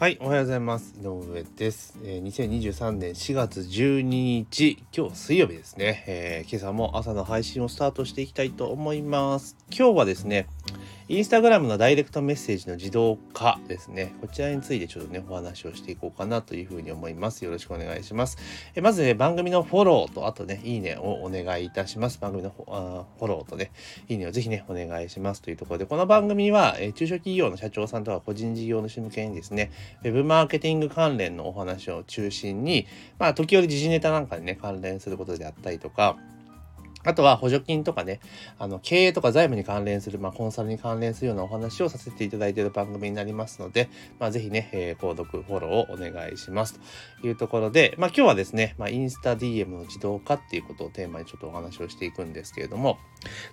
はい、おはようございます。井上です。えー、2023年4月12日、今日水曜日ですね、えー、今朝も朝の配信をスタートしていきたいと思います。今日はですね、インスタグラムのダイレクトメッセージの自動化ですね。こちらについてちょっとね、お話をしていこうかなというふうに思います。よろしくお願いします。えまずね、番組のフォローと、あとね、いいねをお願いいたします。番組のフォローとね、いいねをぜひね、お願いしますというところで、この番組は、え中小企業の社長さんとか個人事業主向けにですね、ウェブマーケティング関連のお話を中心に、まあ、時折時事ネタなんかにね、関連することであったりとか、あとは補助金とかね、あの、経営とか財務に関連する、まあ、コンサルに関連するようなお話をさせていただいている番組になりますので、まあ、ぜひね、えー、購読、フォローをお願いします。というところで、まあ、今日はですね、まあ、インスタ DM の自動化っていうことをテーマにちょっとお話をしていくんですけれども、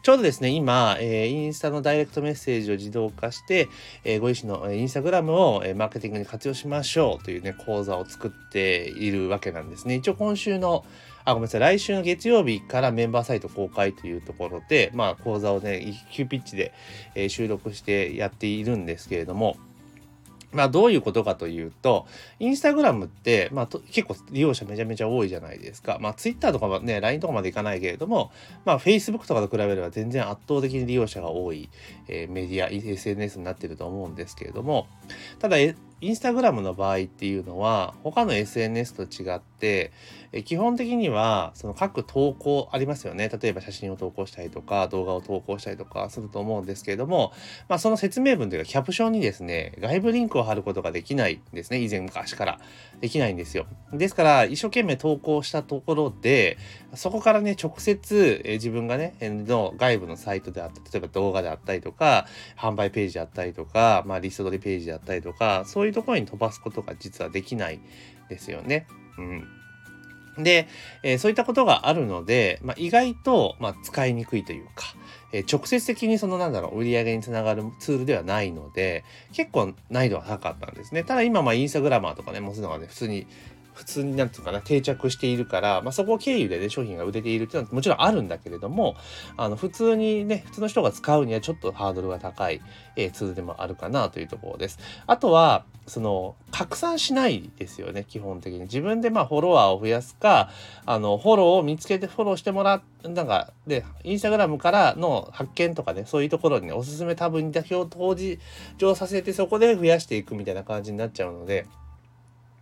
ちょうどですね、今、えー、インスタのダイレクトメッセージを自動化して、えー、ご自身のインスタグラムを、えー、マーケティングに活用しましょうというね、講座を作っているわけなんですね。一応今週のあ、ごめんなさい。来週の月曜日からメンバーサイト公開というところで、まあ、講座をね、急ピッチで、え、収録してやっているんですけれども、まあどういうことかというと、インスタグラムって、まあ結構利用者めちゃめちゃ多いじゃないですか。まあツイッターとかはね、LINE とかまでいかないけれども、まあ Facebook とかと比べれば全然圧倒的に利用者が多い、えー、メディア、SNS になってると思うんですけれども、ただ、インスタグラムの場合っていうのは、他の SNS と違って、え基本的には、その各投稿ありますよね。例えば写真を投稿したりとか、動画を投稿したりとかすると思うんですけれども、まあその説明文というかキャプションにですね、外部リンクを貼ることができないんですね。以前昔からできないんですよ。ですから、一生懸命投稿したところで、そこからね、直接、え自分がね、の外部のサイトであった例えば動画であったりとか、販売ページであったりとか、まあリスト取りページであったりとか、そういうところに飛ばすことが実はできないですよね。うん。で、えー、そういったことがあるので、まあ、意外と、まあ、使いにくいというか、えー、直接的にそのなんだろう、売り上げにつながるツールではないので、結構難易度は高かったんですね。ただ今、まあ、インスタグラマーとかね、もうそういうのがね、普通に普通になんていうかな、定着しているから、まあ、そこ経由でね、商品が売れているっていうのはもちろんあるんだけれども、あの、普通にね、普通の人が使うにはちょっとハードルが高い、えー、ツールでもあるかなというところです。あとは、その、拡散しないですよね、基本的に。自分でまあフォロワーを増やすか、あの、フォローを見つけてフォローしてもらう、なんか、で、インスタグラムからの発見とかね、そういうところにね、おすすめタブに表を表示上させて、そこで増やしていくみたいな感じになっちゃうので、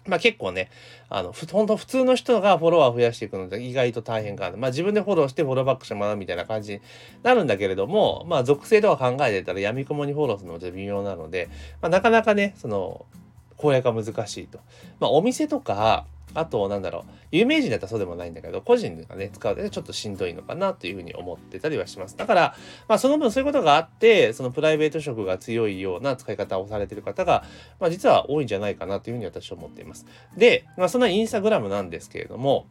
まあ結構ね、あの、ほんと普通の人がフォロワー増やしていくので意外と大変かな。まあ自分でフォローしてフォローバックしてもらうみたいな感じになるんだけれども、まあ属性とか考えてたら闇雲にフォローするのって微妙なので、まあなかなかね、その、公約が難しいと。まあお店とか、あと、なんだろう、有名人だったらそうでもないんだけど、個人がね、使うとちょっとしんどいのかなというふうに思ってたりはします。だから、まあその分そういうことがあって、そのプライベート色が強いような使い方をされている方が、まあ実は多いんじゃないかなというふうに私は思っています。で、まあそんなインスタグラムなんですけれども、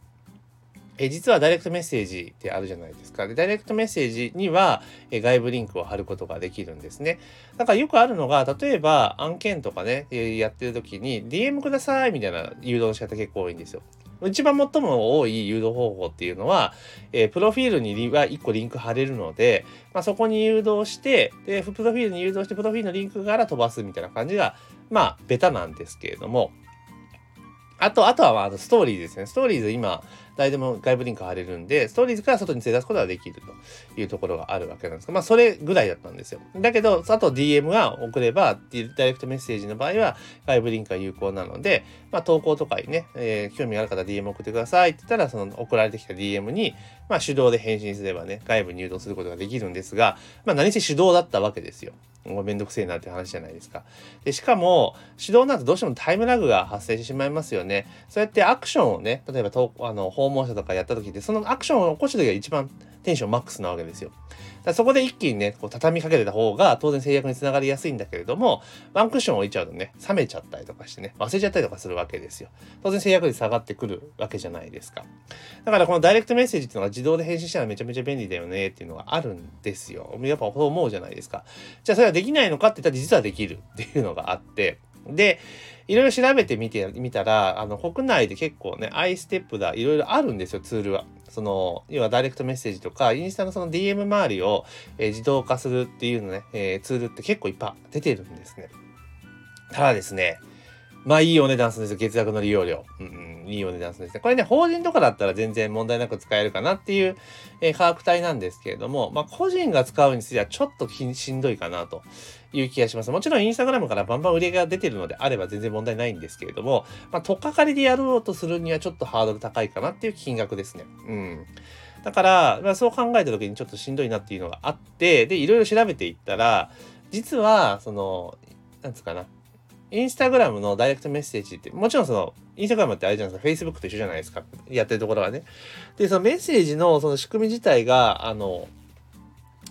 え実はダイレクトメッセージってあるじゃないですか。で、ダイレクトメッセージには、え外部リンクを貼ることができるんですね。だからよくあるのが、例えば案件とかね、やってる時に DM くださいみたいな誘導の仕方結構多いんですよ。一番最も多い誘導方法っていうのは、え、プロフィールには1個リンク貼れるので、まあ、そこに誘導して、で、プロフィールに誘導して、プロフィールのリンクから飛ばすみたいな感じが、まあ、ベタなんですけれども、あと、あとは、まあ、ストーリーですね。ストーリーズ今、誰でも外部リンク貼れるんで、ストーリーズから外に連れ出すことができるというところがあるわけなんですが、まあ、それぐらいだったんですよ。だけど、あと DM が送れば、ダイレクトメッセージの場合は、外部リンクが有効なので、まあ、投稿とかにね、えー、興味がある方 DM 送ってくださいって言ったら、その送られてきた DM に、まあ、手動で返信すればね、外部に誘導することができるんですが、まあ、何せ手動だったわけですよ。もうめんどくせえなって話じゃないですか。で、しかも、指導などどうしてもタイムラグが発生してしまいますよね。そうやってアクションをね、例えばあの訪問者とかやった時って、そのアクションを起こした時が一番テンションマックスなわけですよ。そこで一気にね、こう畳みかけてた方が当然制約につながりやすいんだけれども、ワンクッション置いちゃうとね、冷めちゃったりとかしてね、忘れちゃったりとかするわけですよ。当然制約率下がってくるわけじゃないですか。だからこのダイレクトメッセージっていうのが自動で返信したらめちゃめちゃ便利だよねっていうのがあるんですよ。やっぱそう思うじゃないですか。じゃあそれはできないのかって言ったら実はできるっていうのがあって、で、いろいろ調べてみてみたら、あの、国内で結構ね、アイステップだ、いろいろあるんですよ、ツールは。その、要はダイレクトメッセージとか、インスタのその DM 周りを、えー、自動化するっていうのね、えー、ツールって結構いっぱい出てるんですね。ただですね、まあいいお値段するんですよ、月額の利用料。うん、うん、いいお値段するんですね。これね、法人とかだったら全然問題なく使えるかなっていう、えー、価格帯なんですけれども、まあ個人が使うについてはちょっとしんどいかなという気がします。もちろんインスタグラムからバンバン売り上げが出てるのであれば全然問題ないんですけれども、まあ、とっかかりでやろうとするにはちょっとハードル高いかなっていう金額ですね。うん。だから、まあ、そう考えた時にちょっとしんどいなっていうのがあって、で、いろいろ調べていったら、実は、その、なんつうかな、インスタグラムのダイレクトメッセージって、もちろんその、インスタグラムってあれじゃないですか、Facebook と一緒じゃないですか。やってるところはね。で、そのメッセージのその仕組み自体が、あの、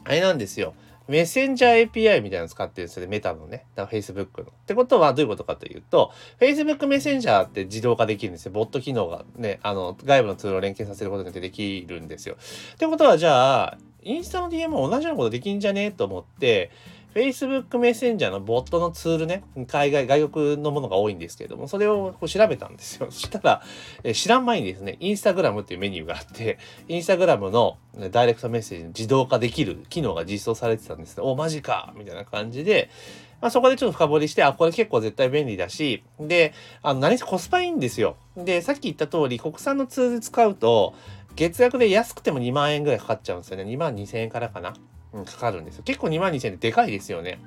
あれなんですよ。メッセンジャー API みたいなの使ってるんですよ。メタのね。だから Facebook の。ってことはどういうことかというと、Facebook メッセンジャーって自動化できるんですよ。ボット機能がね、あの、外部のツールを連携させることによってできるんですよ。ってことはじゃあ、インスタの DM も同じようなことできんじゃね？と思って、Facebook メッセンジャーのボットのツールね、海外、外国のものが多いんですけれども、それをこう調べたんですよ。そしたら、え知らん前にですね、インスタグラムっていうメニューがあって、インスタグラムのダイレクトメッセージの自動化できる機能が実装されてたんですね。お、マジかみたいな感じで、まあ、そこでちょっと深掘りして、あ、これ結構絶対便利だし、で、あの、何せコスパいいんですよ。で、さっき言った通り、国産のツール使うと、月額で安くても2万円ぐらいかかっちゃうんですよね。2万2千円からかな。かかるんですよ。結構2万2000円ってでかいですよね。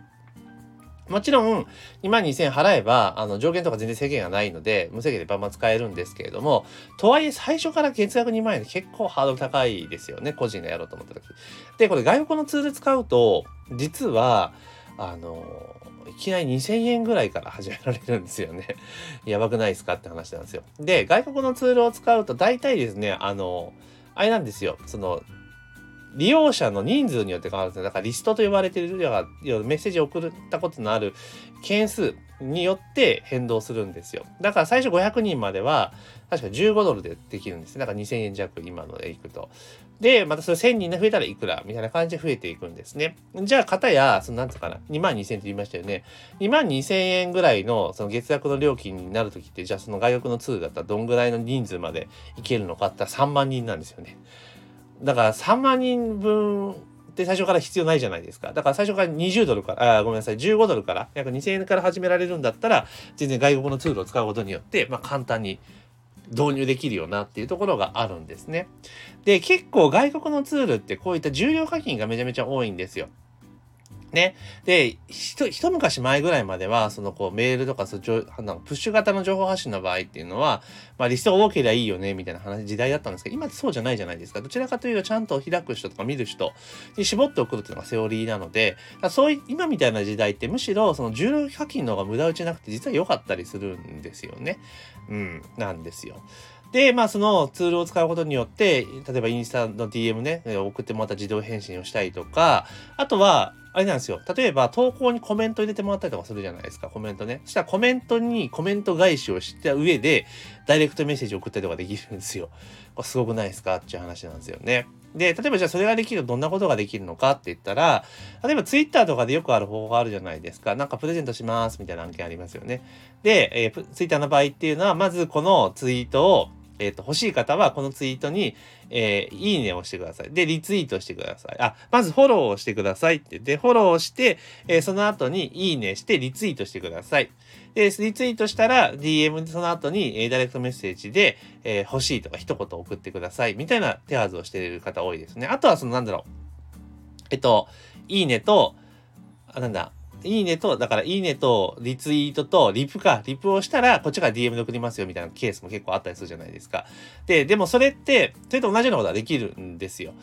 もちろん、2万2000円払えば、あの、上限とか全然制限がないので、無制限でバンバン使えるんですけれども、とはいえ最初から月額2万円で結構ハードル高いですよね。個人がやろうと思った時。で、これ外国のツール使うと、実は、あの、いきなり2000円ぐらいから始められるんですよね。やばくないですかって話なんですよ。で、外国のツールを使うと大体ですね、あの、あれなんですよ。その、利用者の人数によって変わるんですよ。だからリストと呼ばれている、メッセージを送ったことのある件数によって変動するんですよ。だから最初500人までは、確か15ドルでできるんですね。だから2000円弱今のでいくと。で、またそれ1000人で増えたらいくらみたいな感じで増えていくんですね。じゃあ、方や、そのなんつうかな、2万2000円って言いましたよね。2万2000円ぐらいのその月額の料金になるときって、じゃあその外国のツールだったらどんぐらいの人数までいけるのかって言ったら3万人なんですよね。だから3万人分って最初から必要ないじゃないですか。だから最初から20ドルから、あごめんなさい、15ドルから、約2000円から始められるんだったら、全然外国のツールを使うことによって、まあ簡単に導入できるよなっていうところがあるんですね。で、結構外国のツールってこういった重量課金がめちゃめちゃ多いんですよ。ね。で、一昔前ぐらいまでは、そのこうメールとかそプッシュ型の情報発信の場合っていうのは、まあリストが多ければいいよね、みたいな話、時代だったんですけど、今そうじゃないじゃないですか。どちらかというと、ちゃんと開く人とか見る人に絞って送るっていうのがセオリーなので、そういう、今みたいな時代ってむしろ、その重量課金の方が無駄打ちなくて、実は良かったりするんですよね。うん、なんですよ。で、まあそのツールを使うことによって、例えばインスタの DM ね、送ってもらった自動返信をしたりとか、あとは、あれなんですよ。例えば、投稿にコメント入れてもらったりとかするじゃないですか、コメントね。そしたらコメントにコメント返しをした上で、ダイレクトメッセージ送ったりとかできるんですよ。これすごくないですか？っていう話なんですよね。で、例えばじゃあそれができるとどんなことができるのか？って言ったら、例えばツイッターとかでよくある方法があるじゃないですか。なんかプレゼントしますみたいな案件ありますよね。で、えー、ツイッターの場合っていうのは、まずこのツイートをえっ、ー、と、欲しい方はこのツイートに、えー、いいねをしてください。で、リツイートしてください。あ、まずフォローをしてくださいって。で、フォローして、えー、その後にいいねしてリツイートしてください。で、リツイートしたら DM でその後に、え、ダイレクトメッセージで、え、欲しいとか一言送ってください。みたいな手はずをしている方多いですね。あとはそのなんだろう。えっと、いいねと、あ、なんだ、いいねと、だからいいねと、リツイートと、リプか、リプをしたら、こっちから DM で送りますよみたいなケースも結構あったりするじゃないですか。で、でもそれって、それと同じようなことができるんですよ。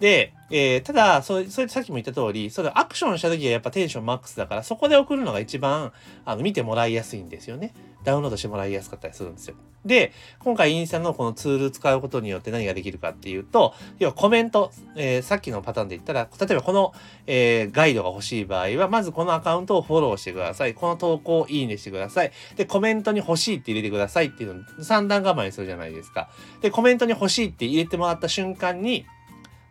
で、えー、ただ、それ、それさっきも言った通り、それアクションした時はやっぱテンションマックスだから、そこで送るのが一番、あの、見てもらいやすいんですよね。ダウンロードしてもらいやすかったりするんですよ。で、今回インスタのこのツール使うことによって何ができるかっていうと、要はコメント、えー、さっきのパターンで言ったら、例えばこの、えー、ガイドが欲しい場合は、まずこのアカウントをフォローしてください。この投稿をいいねしてください。で、コメントに欲しいって入れてくださいっていうのを3段構えするじゃないですか。で、コメントに欲しいって入れてもらった瞬間に、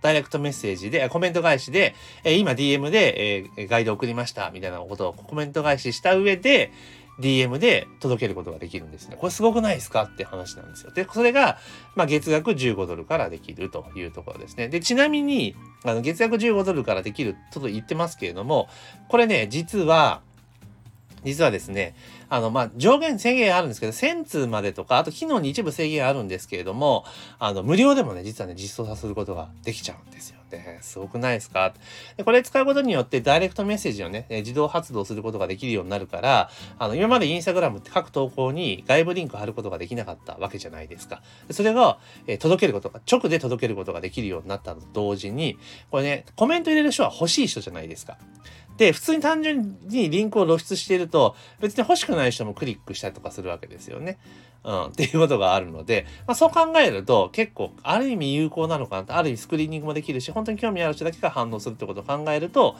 ダイレクトメッセージで、コメント返しで、え今 DM で、えガイド送りました、みたいなことをコメント返しした上で、DM で届けることができるんですね。これすごくないですかって話なんですよ。で、それが、まあ、月額15ドルからできるというところですね。で、ちなみに、あの、月額15ドルからできると言ってますけれども、これね、実は、実はですね、あの、ま、上限制限あるんですけど、1000通までとか、あと機能に一部制限あるんですけれども、あの、無料でもね、実はね、実装させることができちゃうんですよね。すごくないですか？でこれ使うことによって、ダイレクトメッセージをね、自動発動することができるようになるから、あの、今までインスタグラムって各投稿に外部リンク貼ることができなかったわけじゃないですか。それが、え、届けることが、直で届けることができるようになったと同時に、これね、コメント入れる人は欲しい人じゃないですか。で、普通に単純にリンクを露出していると、別に欲しくない人もクリックしたりとかするわけですよね。うん、っていうことがあるので、まあ、そう考えると結構ある意味有効なのかなと、ある意味スクリーニングもできるし、本当に興味ある人だけが反応するってことを考えると、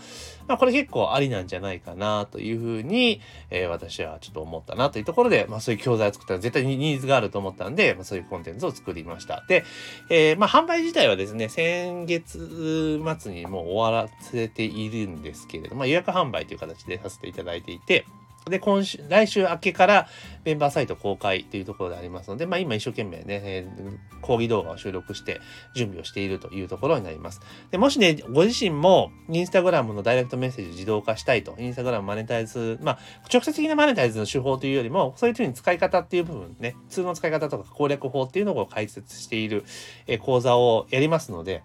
まあ、これ結構ありなんじゃないかなというふうに、えー、私はちょっと思ったなというところで、まあ、そういう教材を作ったら絶対にニーズがあると思ったんで、まあ、そういうコンテンツを作りました。で、えー、まあ、販売自体はですね、先月末にもう終わらせているんですけれども、まあ、予約販売という形でさせていただいていて、で、今週、来週明けからメンバーサイト公開というところでありますので、まあ今一生懸命ね、えー、講義動画を収録して準備をしているというところになります。で、もしね、ご自身もインスタグラムのダイレクトメッセージ自動化したいと、インスタグラムマネタイズ、まあ直接的なマネタイズの手法というよりも、そういうふうに使い方っていう部分ね、普通の使い方とか攻略法っていうのを解説している、えー、講座をやりますので、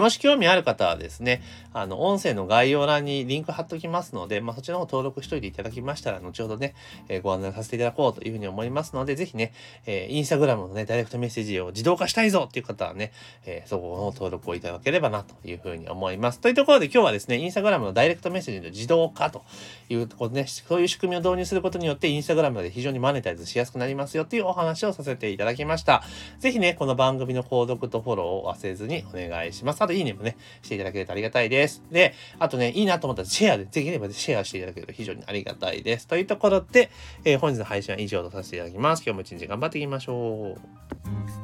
もし興味ある方はですね、あの、音声の概要欄にリンク貼っときますので、まあ、そちらの方登録しといていただきましたら、後ほどね、えー、ご案内させていただこうというふうに思いますので、ぜひね、えー、インスタグラムのね、ダイレクトメッセージを自動化したいぞっていう方はね、えー、そこの登録をいただければなというふうに思います。というところで今日はですね、インスタグラムのダイレクトメッセージの自動化というところね、そういう仕組みを導入することによって、インスタグラムで非常にマネタイズしやすくなりますよっていうお話をさせていただきました。ぜひね、この番組の購読とフォローを忘れずにお願いします。と、いいねもね、していただけるとありがたいです。で、あとね、いいなと思ったらシェアで、できればシェアしていただけると非常にありがたいです。というところで、えー、本日の配信は以上とさせていただきます。今日も一日頑張っていきましょう。